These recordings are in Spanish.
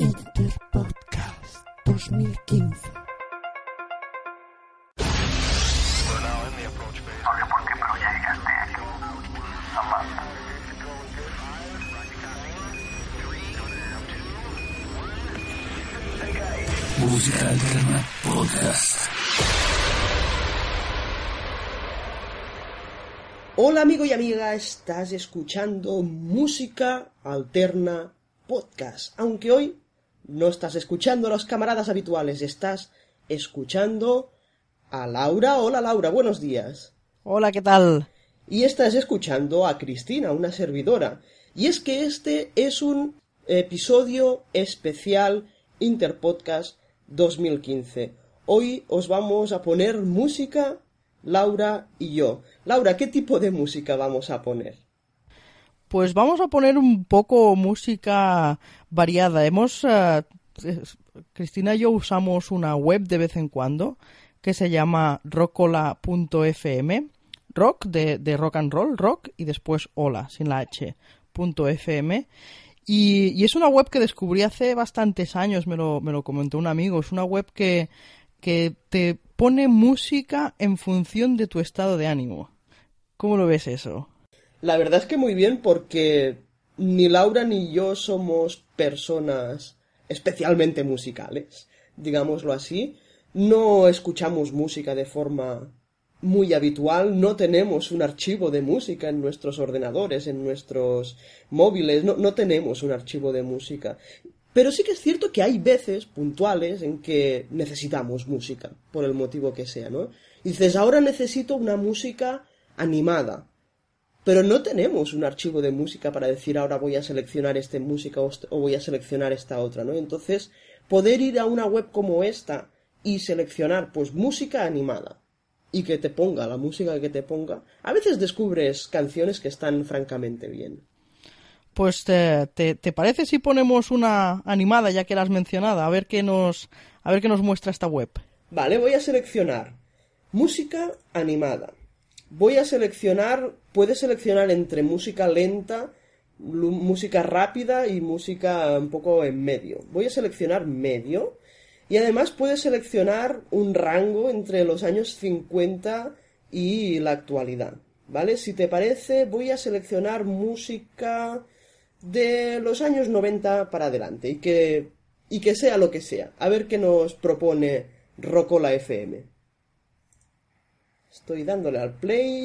Interpodcast 2015. Música Alterna Podcast. Hola amigo y amiga, estás escuchando Música Alterna Podcast. Aunque hoy no estás escuchando a los camaradas habituales, estás escuchando a Laura. Hola Laura, buenos días. Hola, ¿qué tal? Y estás escuchando a Cristina, una servidora. Y es que este es un episodio especial Interpodcast 2015. Hoy os vamos a poner música, Laura y yo. Laura, ¿qué tipo de música vamos a poner? Pues vamos a poner un poco música variada. Hemos, eh, Cristina y yo usamos una web de vez en cuando que se llama rockola.fm, rock de, rock and roll, rock y después hola, sin la h, fm. Y, es una web que descubrí hace bastantes años, me lo, me lo comentó un amigo. Es una web que te pone música en función de tu estado de ánimo. ¿Cómo lo ves eso? La verdad es que muy bien porque ni Laura ni yo somos personas especialmente musicales, digámoslo así. No escuchamos música de forma muy habitual, no tenemos un archivo de música en nuestros ordenadores, en nuestros móviles, no, no tenemos un archivo de música. Pero sí que es cierto que hay veces puntuales en que necesitamos música, por el motivo que sea, ¿no? Y dices, ahora necesito una música animada. Pero no tenemos un archivo de música para decir ahora voy a seleccionar esta música o voy a seleccionar esta otra, ¿no? Entonces, poder ir a una web como esta y seleccionar pues música animada y que te ponga la música que te ponga, a veces descubres canciones que están francamente bien. Pues te, te, te, parece si ponemos una animada ya que la has mencionado, a ver qué nos a ver qué nos muestra esta web. Vale, voy a seleccionar música animada. Voy a seleccionar, puedes seleccionar entre música lenta, música rápida y música un poco en medio. Voy a seleccionar medio y además puedes seleccionar un rango entre los años 50 y la actualidad. ¿Vale? Si te parece, voy a seleccionar música de los años 90 para adelante y que, y que sea lo que sea. A ver qué nos propone Rocola FM. Estoy dándole al play.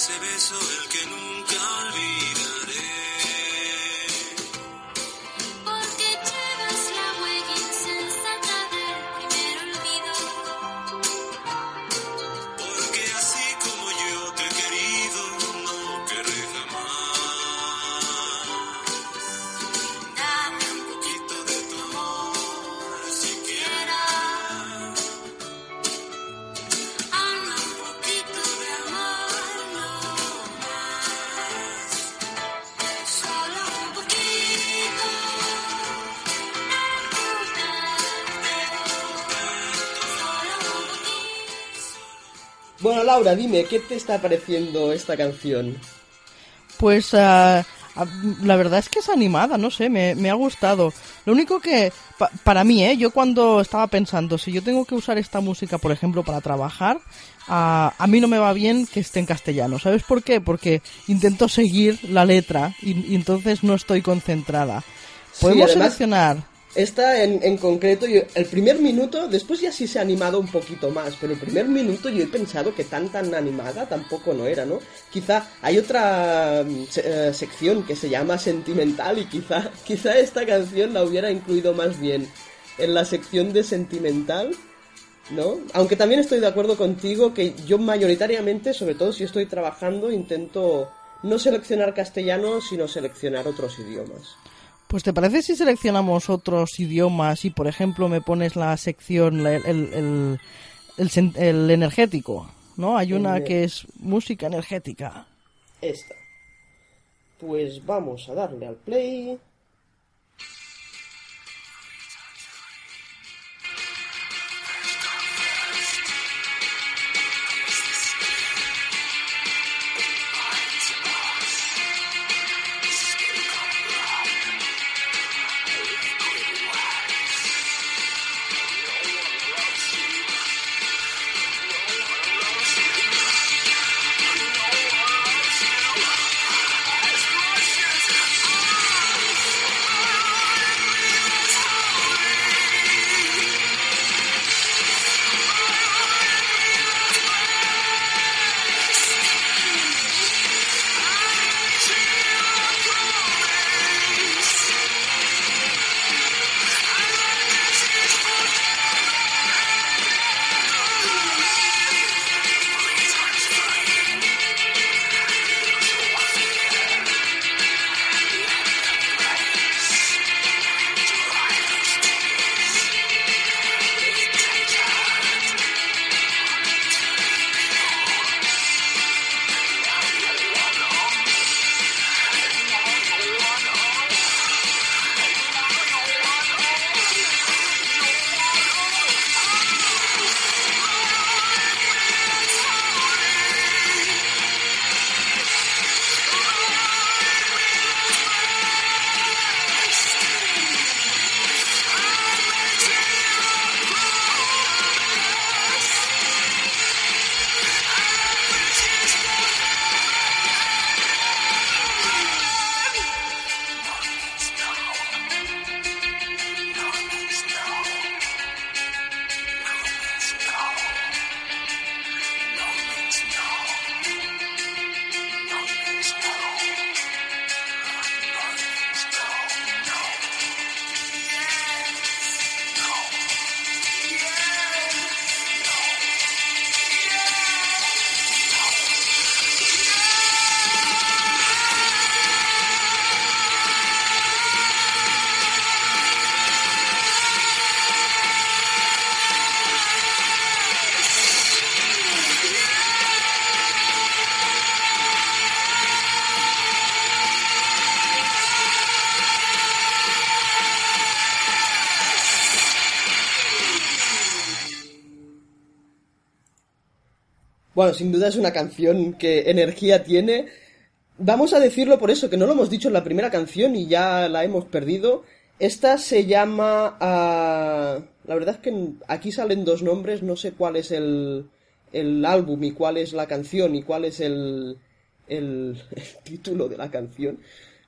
ese beso el que nunca olvidé. Laura, dime, ¿qué te está pareciendo esta canción? Pues ah, ah, la verdad es que es animada, no sé, me, me ha gustado. Lo único que, pa- para mí, ¿eh? yo cuando estaba pensando, si yo tengo que usar esta música, por ejemplo, para trabajar, a mí no me va bien que esté en castellano. ¿Sabes por qué? Porque intento seguir la letra y, y entonces no estoy concentrada. Podemos además- seleccionar. Esta en, en concreto, yo- el primer minuto, después ya sí se ha animado un poquito más, pero el primer minuto yo he pensado que tan tan animada tampoco no era, ¿no? Quizá hay otra mm, eh, sección que se llama sentimental y quizá, quizá esta canción la hubiera incluido más bien en la sección de sentimental, ¿no? Aunque también estoy de acuerdo contigo que yo mayoritariamente, sobre todo si estoy trabajando, intento no seleccionar castellano, sino seleccionar otros idiomas. Pues te parece si seleccionamos otros idiomas y por ejemplo me pones la sección, el, el, el, energético, ¿no? Hay una que es música energética. Esta. Pues vamos a darle al play. Bueno, sin duda es una canción que energía tiene. Vamos a decirlo por eso, que no lo hemos dicho en la primera canción y ya la hemos perdido. Esta se llama... ah, La verdad es que aquí salen dos nombres, no sé cuál es el, el álbum y cuál es la canción y cuál es el, el, el título de la canción.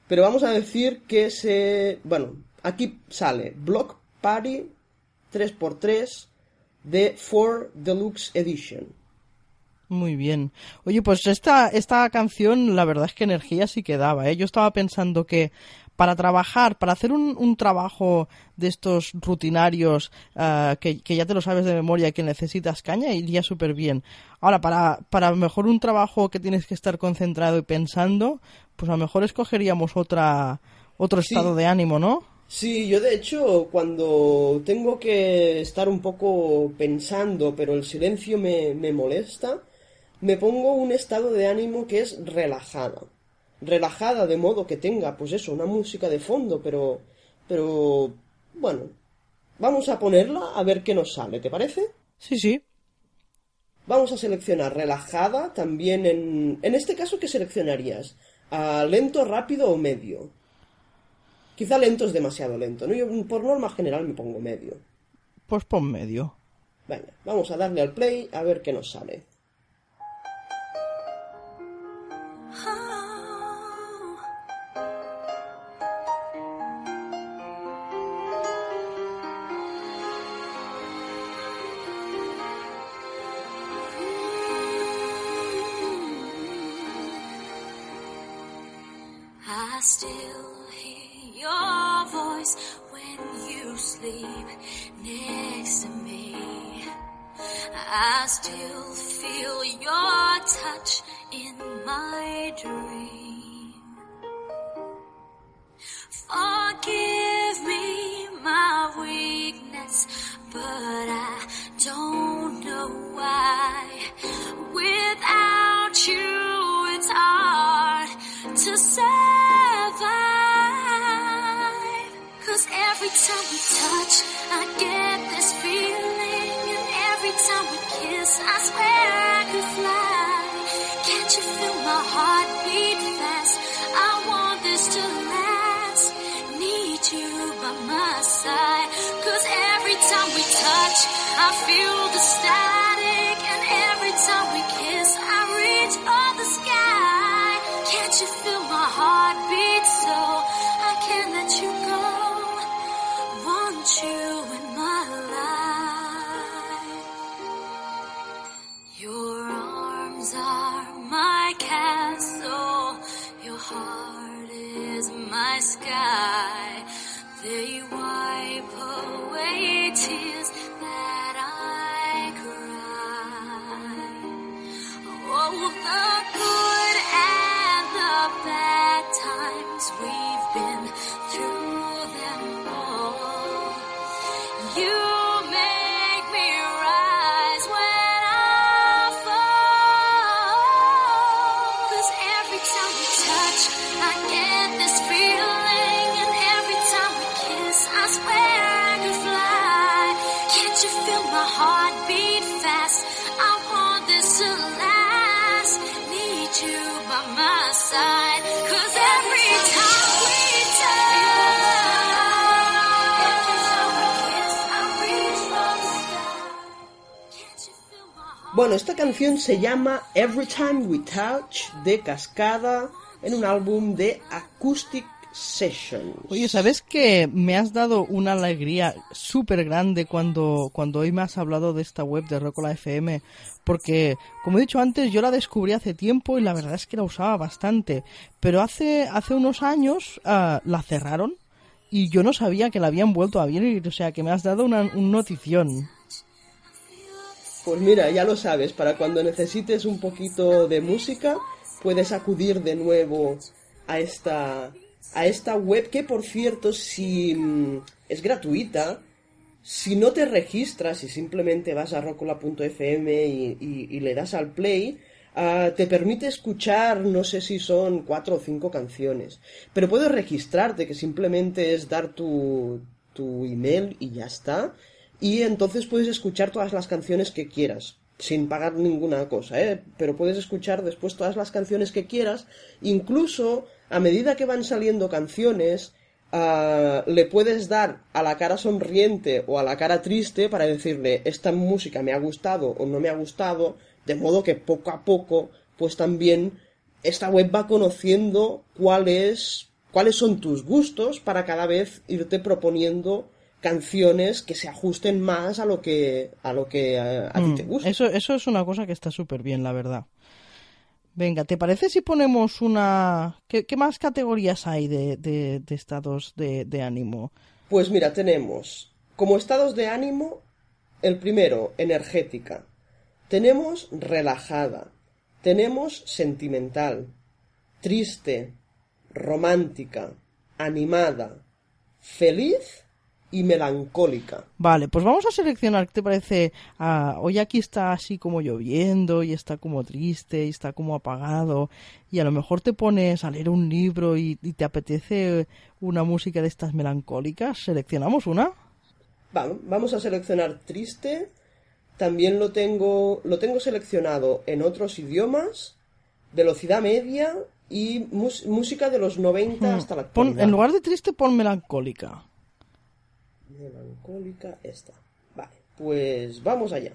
Pero vamos a decir que se... Bueno, aquí sale Block Party 3x3 de 4 Deluxe Edition. Muy bien. Oye, pues esta, esta canción, la verdad es que energía sí que daba, ¿eh? Yo estaba pensando que para trabajar, para hacer un, un trabajo de estos rutinarios ah, que, que ya te lo sabes de memoria y que necesitas caña, iría súper bien. Ahora, para, para mejor un trabajo que tienes que estar concentrado y pensando, pues a lo mejor escogeríamos otra, otro Sí. estado de ánimo, ¿no? Sí, yo de hecho cuando tengo que estar un poco pensando, pero el silencio me, me molesta, me pongo un estado de ánimo que es relajada. Relajada de modo que tenga, pues eso, una música de fondo, pero, pero, bueno, vamos a ponerla a ver qué nos sale, ¿te parece? Sí, sí. Vamos a seleccionar relajada, también en... En este caso, ¿qué seleccionarías? ¿A lento, rápido o medio? Quizá lento es demasiado lento, ¿no? Yo por norma general me pongo medio. Pues pon medio. Venga, vamos a darle al play a ver qué nos sale. Still feel your touch in my dream. Forgive me my weakness, but I don't know why. Without you, it's hard to survive. Cause every time Can't you feel my heart beat fast? I want this to last. Need you by my side. Cause every time we touch, I feel the static. Canción se llama Every Time We Touch de Cascada en un álbum de Acoustic Sessions. Oye, ¿sabes que me has dado una alegría súper grande cuando, cuando hoy me has hablado de esta web de Rocola FM? Porque, como he dicho antes, yo la descubrí hace tiempo y la verdad es que la usaba bastante. Pero hace, hace unos años ah, la cerraron y yo no sabía que la habían vuelto a abrir. O sea, que me has dado una, un notición. Pues mira, ya lo sabes, para cuando necesites un poquito de música, puedes acudir de nuevo a esta, a esta web que, por cierto, si mm, es gratuita, si no te registras y simplemente vas a rocola.fm y, y- le das al play, ah, te permite escuchar, no sé si son cuatro o cinco canciones. Pero puedes registrarte, que simplemente es dar tu, tu email y ya está. Y entonces puedes escuchar todas las canciones que quieras, sin pagar ninguna cosa, ¿eh? Pero puedes escuchar después todas las canciones que quieras, incluso a medida que van saliendo canciones, ah, le puedes dar a la cara sonriente o a la cara triste para decirle esta música me ha gustado o no me ha gustado, de modo que poco a poco, pues también esta web va conociendo cuáles cuáles son tus gustos para cada vez irte proponiendo canciones que se ajusten más a lo que a lo que a, a ti te Mm, gusta. Eso, eso es una cosa que está súper bien, la verdad. Venga, ¿te parece si ponemos una... ¿Qué, qué más categorías hay de, de- de estados de, de ánimo? Pues mira, tenemos como estados de ánimo el primero, energética. Tenemos relajada. Tenemos sentimental, triste, romántica, animada, feliz y melancólica. Vale, pues vamos a seleccionar, ¿qué te parece? Ah, hoy aquí está así como lloviendo y está como triste y está como apagado y a lo mejor te pones a leer un libro y, y te apetece una música de estas melancólicas. ¿Seleccionamos una? Va- vamos a seleccionar triste. también lo tengo, lo tengo seleccionado en otros idiomas, velocidad media y música de los 90 hasta la Hmm. Pon- actualidad. en lugar de triste, pon melancólica. Melancólica esta. Vale, pues vamos allá.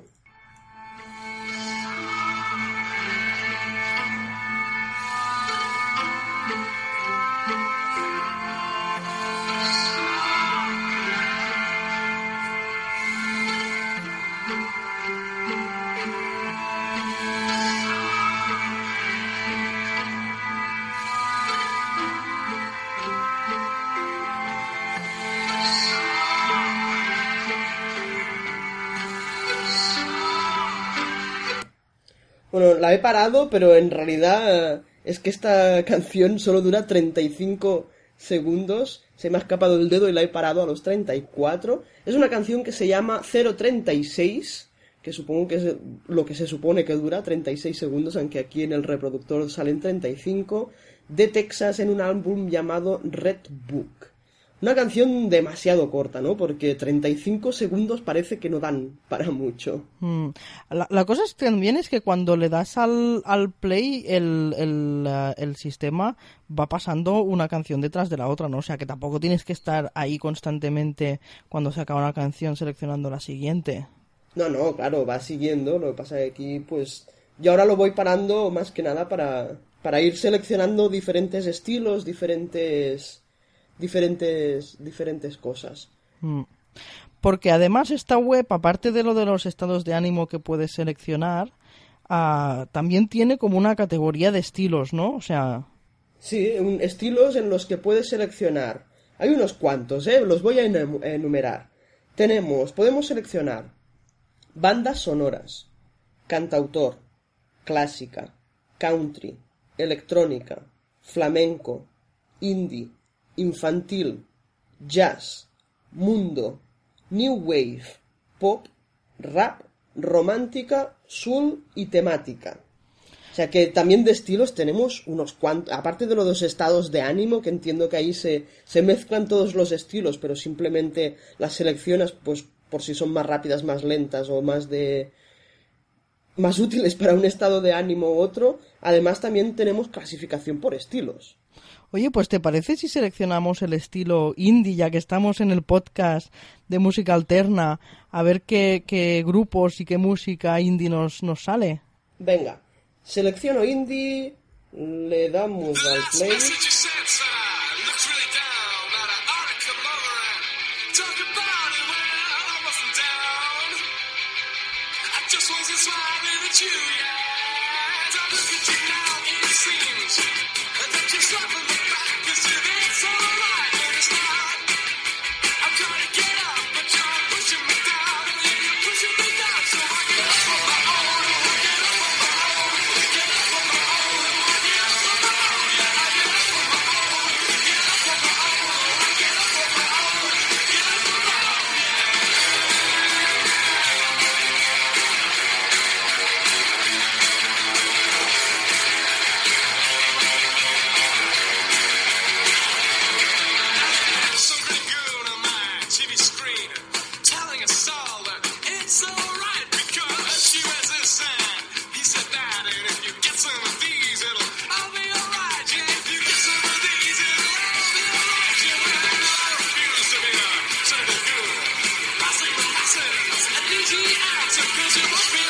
La he parado, pero en realidad eh, es que esta canción solo dura 35 segundos. Se me ha escapado el dedo y la he parado a los 34. Es una canción que se llama 036, que supongo que es lo que se supone que dura, 36 segundos, aunque aquí en el reproductor salen 35, de Texas en un álbum llamado Red Book. Una canción demasiado corta, ¿no? Porque 35 segundos parece que no dan para mucho. Mm. La, la cosa es que también es que cuando le das al, al play, el, el, eh, el sistema va pasando una canción detrás de la otra, ¿no? O sea que tampoco tienes que estar ahí constantemente cuando se acaba una canción seleccionando la siguiente. No, no, claro, va siguiendo. Lo que pasa es que aquí, pues. Yo ahora lo voy parando más que nada para, para ir seleccionando diferentes estilos, diferentes. Diferentes. diferentes cosas. Mm. Porque además esta web, aparte de lo de los estados de ánimo que puedes seleccionar, ah, también tiene como una categoría de estilos, ¿no? O sea, Sí, un- estilos en los que puedes seleccionar. Hay unos cuantos, ¿eh? Los voy a enumerar. Tenemos, podemos seleccionar bandas sonoras, cantautor, clásica, country, electrónica, flamenco, indie, infantil, jazz, mundo, new wave, pop, rap, romántica, soul y temática. O sea que también de estilos tenemos unos cuantos, aparte de los dos estados de ánimo, que entiendo que ahí se, se mezclan todos los estilos, pero simplemente las seleccionas pues por si son más rápidas, más lentas o más de más útiles para un estado de ánimo u otro. Además también tenemos clasificación por estilos. Oye, pues ¿te parece si seleccionamos el estilo indie, ya que estamos en el podcast de música alterna, a ver qué, grupos y qué música indie nos, nos sale? Venga, selecciono indie, le damos al play. Fiji out to President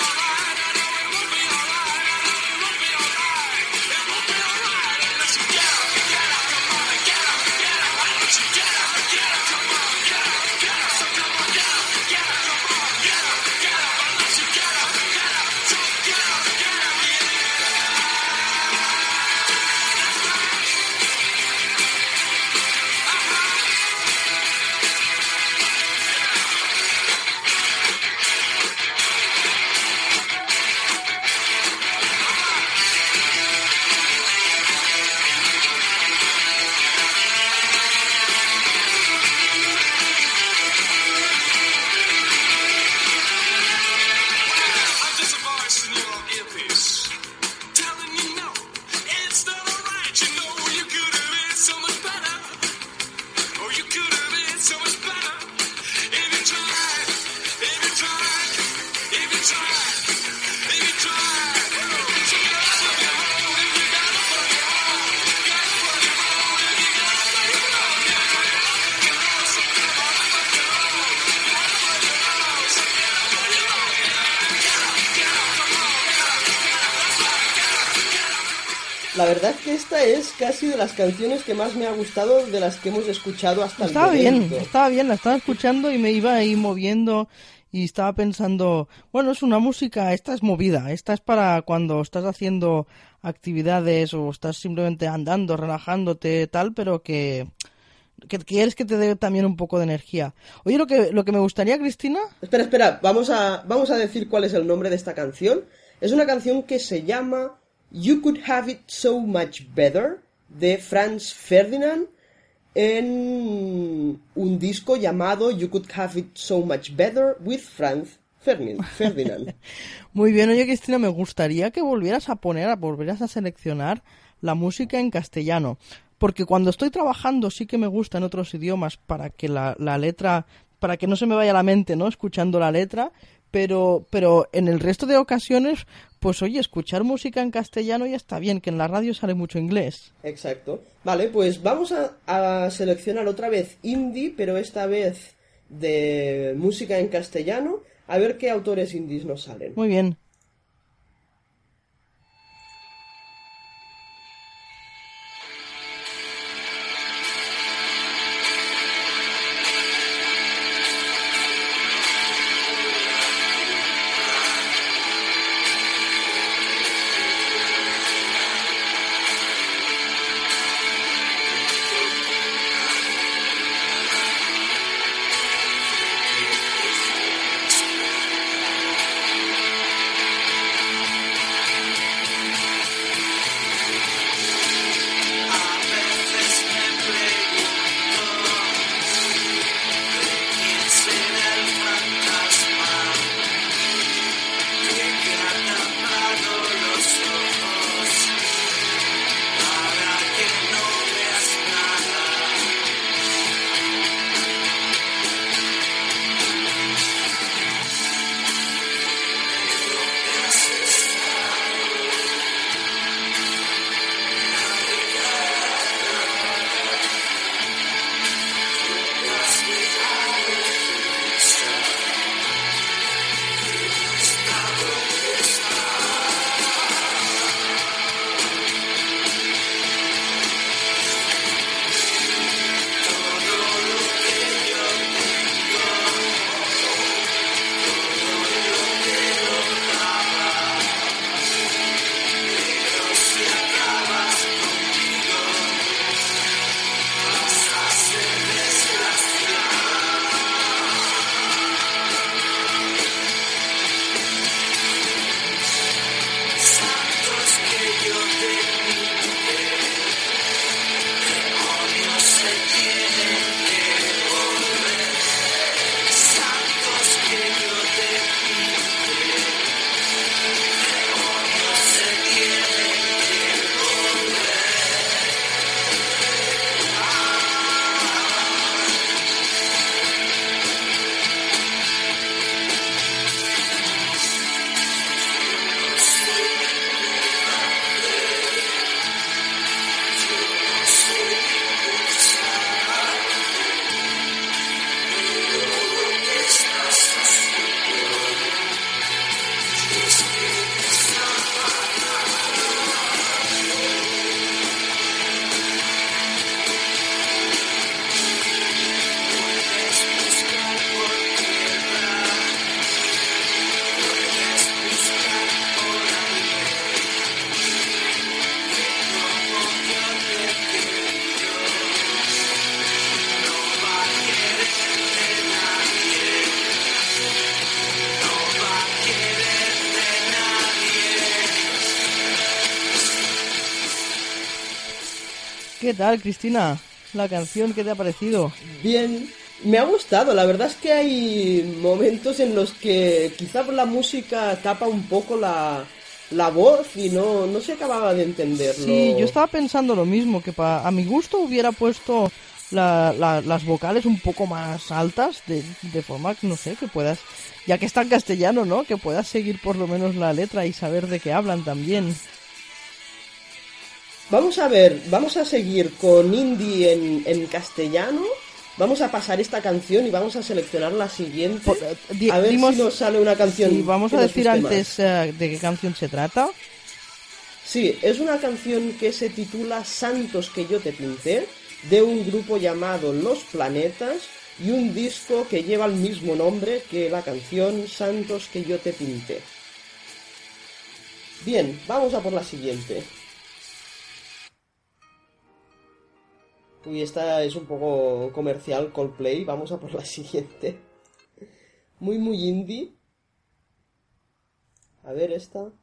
La verdad que esta es casi de las canciones que más me ha gustado de las que hemos escuchado hasta el Estaba bien, momento. estaba bien, la estaba escuchando y me iba ahí moviendo y estaba pensando, bueno, es una música, esta es movida, esta es para cuando estás haciendo actividades o estás simplemente andando, relajándote, tal, pero que, que quieres que te dé también un poco de energía. Oye, lo que, lo que me gustaría, Cristina, Espera, espera, vamos a, vamos a decir cuál es el nombre de esta canción. Es una canción que se llama You Could Have It So Much Better de Franz Ferdinand en un disco llamado You Could Have It So Much Better with Franz Ferdinand. Muy bien, oye Cristina, me gustaría que volvieras a poner, a volvieras a seleccionar la música en castellano. Porque cuando estoy trabajando sí que me gusta en otros idiomas para que la, la letra, para que no se me vaya la mente, ¿no? Escuchando la letra. Pero, pero en el resto de ocasiones, pues oye, escuchar música en castellano ya está bien, que en la radio sale mucho inglés. Exacto. Vale, pues vamos a, a seleccionar otra vez indie, pero esta vez de música en castellano, a ver qué autores indies nos salen. Muy bien. Tal, Cristina? La canción, ¿qué te ha parecido? Bien, me ha gustado. La verdad es que hay momentos en los que quizá la música tapa un poco la, la voz y no, no se acababa de entenderlo. Sí, yo estaba pensando lo mismo, que pa- a mi gusto hubiera puesto la- la- las vocales un poco más altas, de, de forma, que, no sé, que puedas, ya que está en castellano, ¿no? Que puedas seguir por lo menos la letra y saber de qué hablan también. Vamos a ver, vamos a seguir con indie en, en castellano. Vamos a pasar esta canción y vamos a seleccionar la siguiente. Por- eh, di- a ver dimos- si nos sale una canción. Y vamos a decir antes eh, de qué canción se trata. Sí, es una canción que se titula Santos que yo te pinté, de un grupo llamado Los Planetas, y un disco que lleva el mismo nombre que la canción Santos que yo te pinté. Bien, vamos a por la siguiente. Uy, esta es un poco comercial, Coldplay. Vamos a por la siguiente. Muy, muy indie. A ver esta.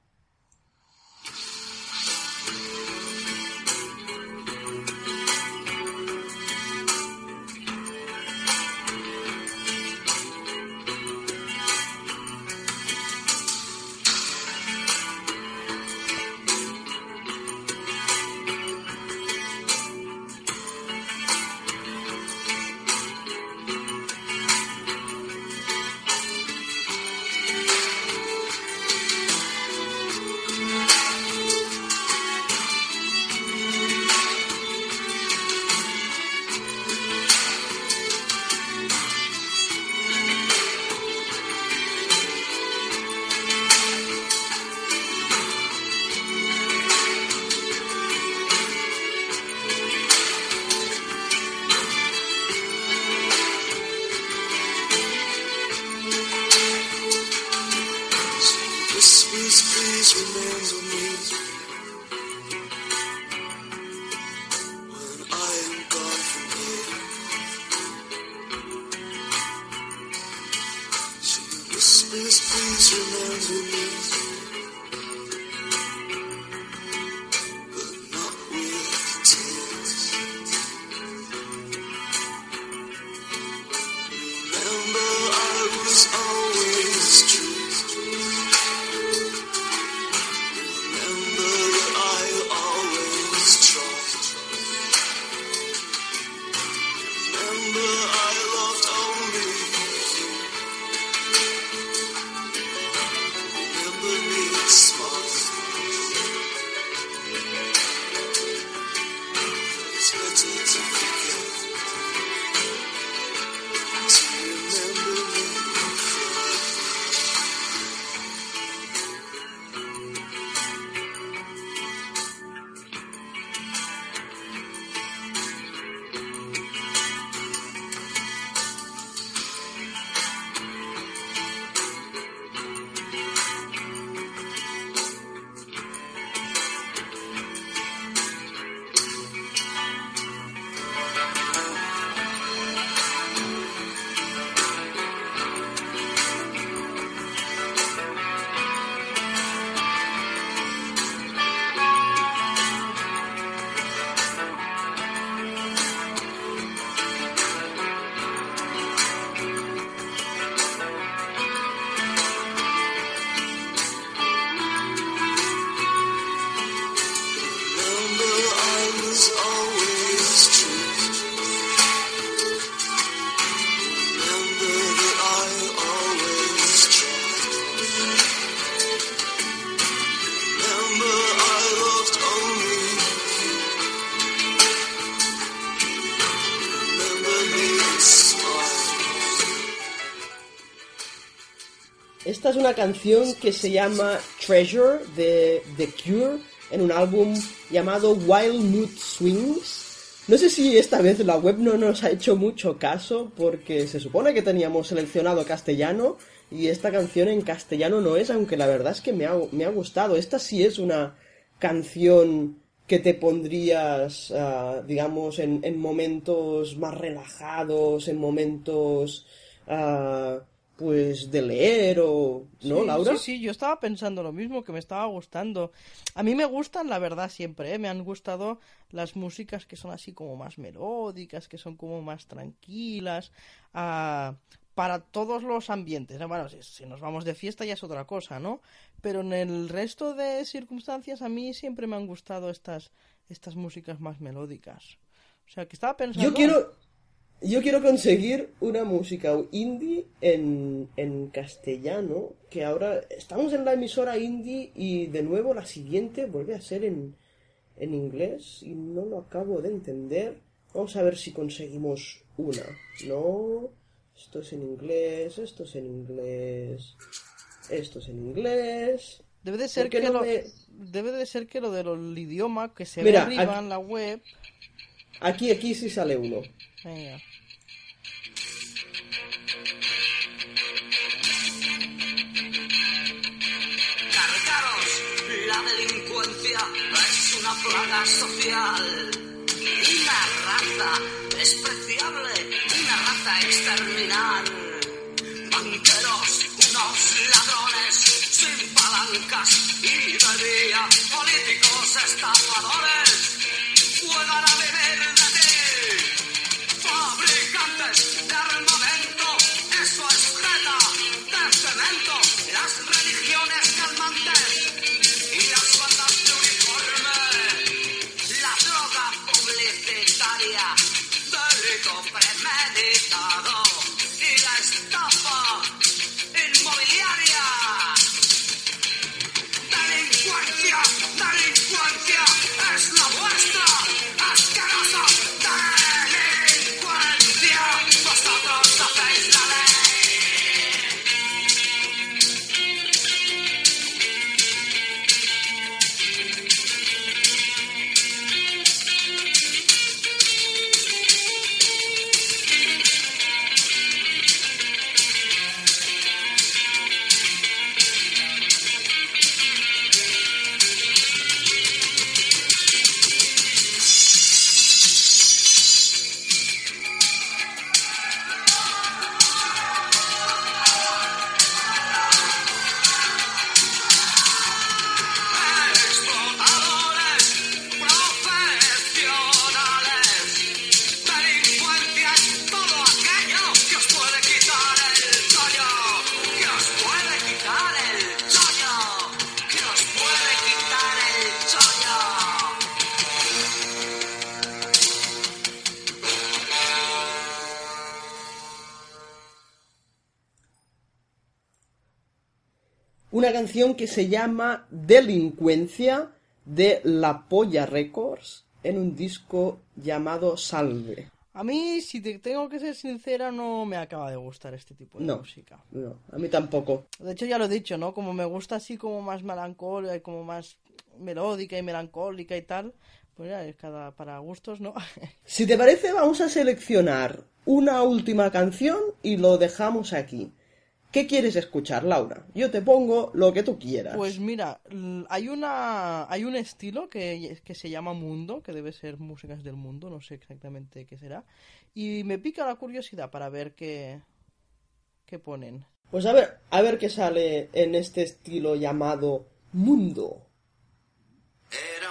Esta es una canción que se llama Treasure de The Cure en un álbum llamado Wild Mood Swings. No sé si esta vez la web no nos ha hecho mucho caso porque se supone que teníamos seleccionado castellano y esta canción en castellano no es, aunque la verdad es que me ha, me ha gustado. Esta sí es una canción que te pondrías, ah, digamos, en, en momentos más relajados, en momentos, ah, pues, de leer o... ¿No, Sí, Laura? Sí, sí, yo estaba pensando lo mismo, que me estaba gustando. A mí me gustan, la verdad, siempre, ¿eh? Me han gustado las músicas que son así como más melódicas, que son como más tranquilas, ah, para todos los ambientes. Bueno, si, si nos vamos de fiesta ya es otra cosa, ¿no? Pero en el resto de circunstancias a mí siempre me han gustado estas, estas músicas más melódicas. O sea, que estaba pensando... Yo quiero, yo quiero conseguir una música indie en, en castellano, que ahora estamos en la emisora indie y de nuevo la siguiente vuelve a ser en, en inglés y no lo acabo de entender. Vamos a ver si conseguimos una. No, esto es en inglés, esto es en inglés, esto es en inglés. Debe de ser ¿Por qué que no lo, me- debe de ser que lo del idioma que se Mira, ve arriba aquí- en la web. Aquí, aquí sí sale uno. Venga. Cargaros, la delincuencia es una plaga social. Una raza despreciable, una raza exterminar. Banqueros, unos ladrones sin palancas y de día. Políticos estafadores Una canción que se llama Delincuencia de La Polla Records en un disco llamado Salve. A mí, si te tengo que ser sincera, no me acaba de gustar este tipo de No. música. No, a mí tampoco. De hecho, ya lo he dicho, ¿no? Como me gusta así como más melancólica y como más melódica y melancólica y tal, pues ya es cada para gustos, ¿no? Si te parece, vamos a seleccionar una última canción y lo dejamos aquí. ¿Qué quieres escuchar, Laura? Yo te pongo lo que tú quieras. Pues mira, hay una hay un estilo que, que se llama mundo, que debe ser músicas del mundo, no sé exactamente qué será, y me pica la curiosidad para ver qué qué ponen. Pues a ver, a ver qué sale en este estilo llamado Mundo. Era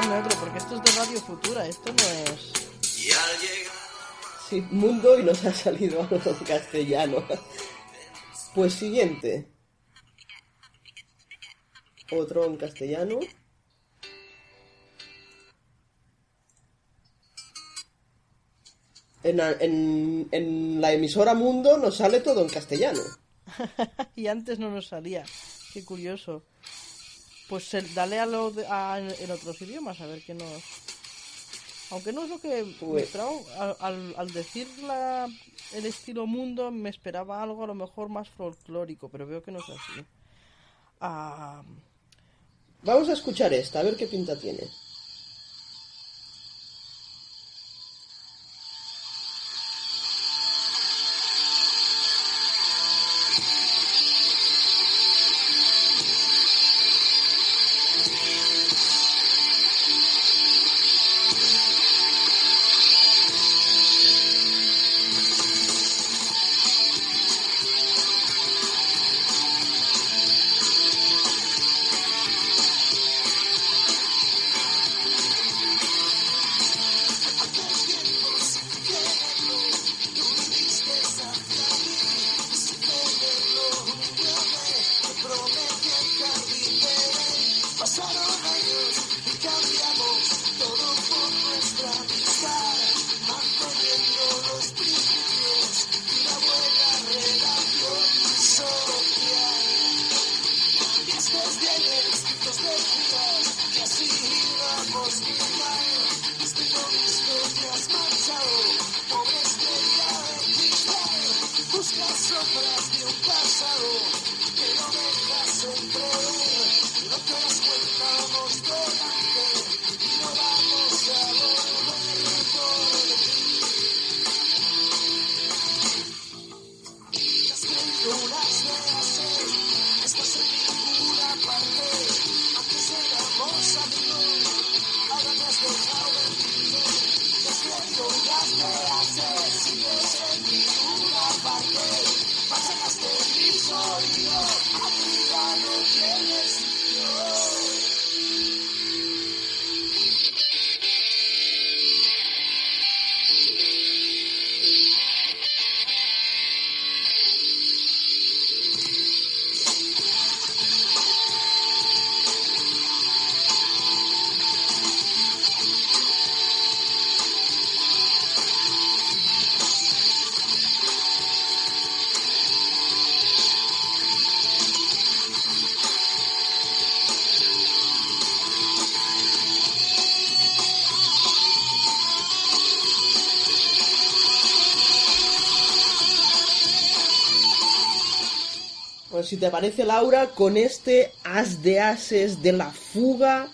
Ponme porque esto es de Radio Futura, esto no es... Y al llegar Sí, Mundo y nos ha salido algo en castellano. Pues siguiente. Otro en castellano. En, en- en la emisora Mundo nos sale todo en castellano. y antes no nos salía. Qué curioso. Pues dale a lo de- a- en otros idiomas, a ver qué nos... Aunque no es lo que me Pues- al, al- al decir la- el estilo mundo me esperaba algo a lo mejor más folclórico, pero veo que no es así. Ah, Vamos a escuchar esta, a ver qué pinta tiene. Si te parece, Laura, con este as de ases de la fuga,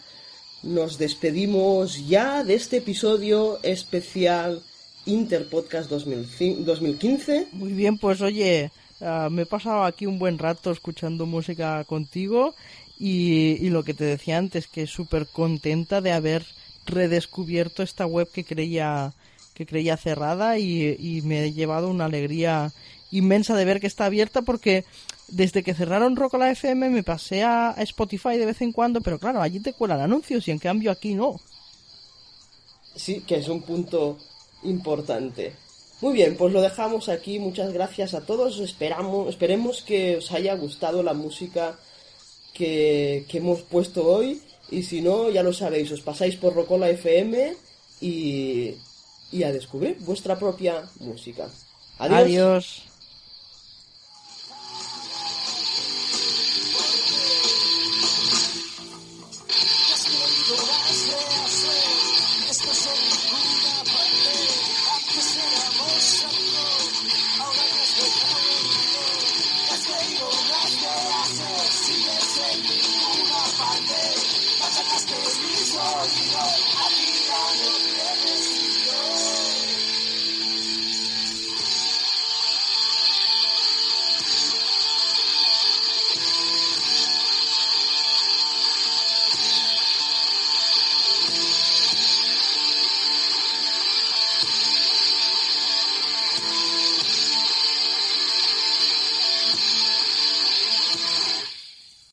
nos despedimos ya de este episodio especial Interpodcast 2005 2015. Muy bien, pues oye, ah, me he pasado aquí un buen rato escuchando música contigo y, y lo que te decía antes, que súper contenta de haber redescubierto esta web que creía que creía cerrada y, y me he llevado una alegría inmensa de ver que está abierta porque desde que cerraron Rocola FM me pasé a Spotify de vez en cuando, pero claro, allí te cuelan anuncios y en cambio aquí no. Sí, que es un punto importante. Muy bien, pues lo dejamos aquí. Muchas gracias a todos. Esperamos, esperemos que os haya gustado la música que, que hemos puesto hoy. Y si no, ya lo sabéis, os pasáis por Rocola FM y, y a descubrir vuestra propia música. Adiós. Adiós.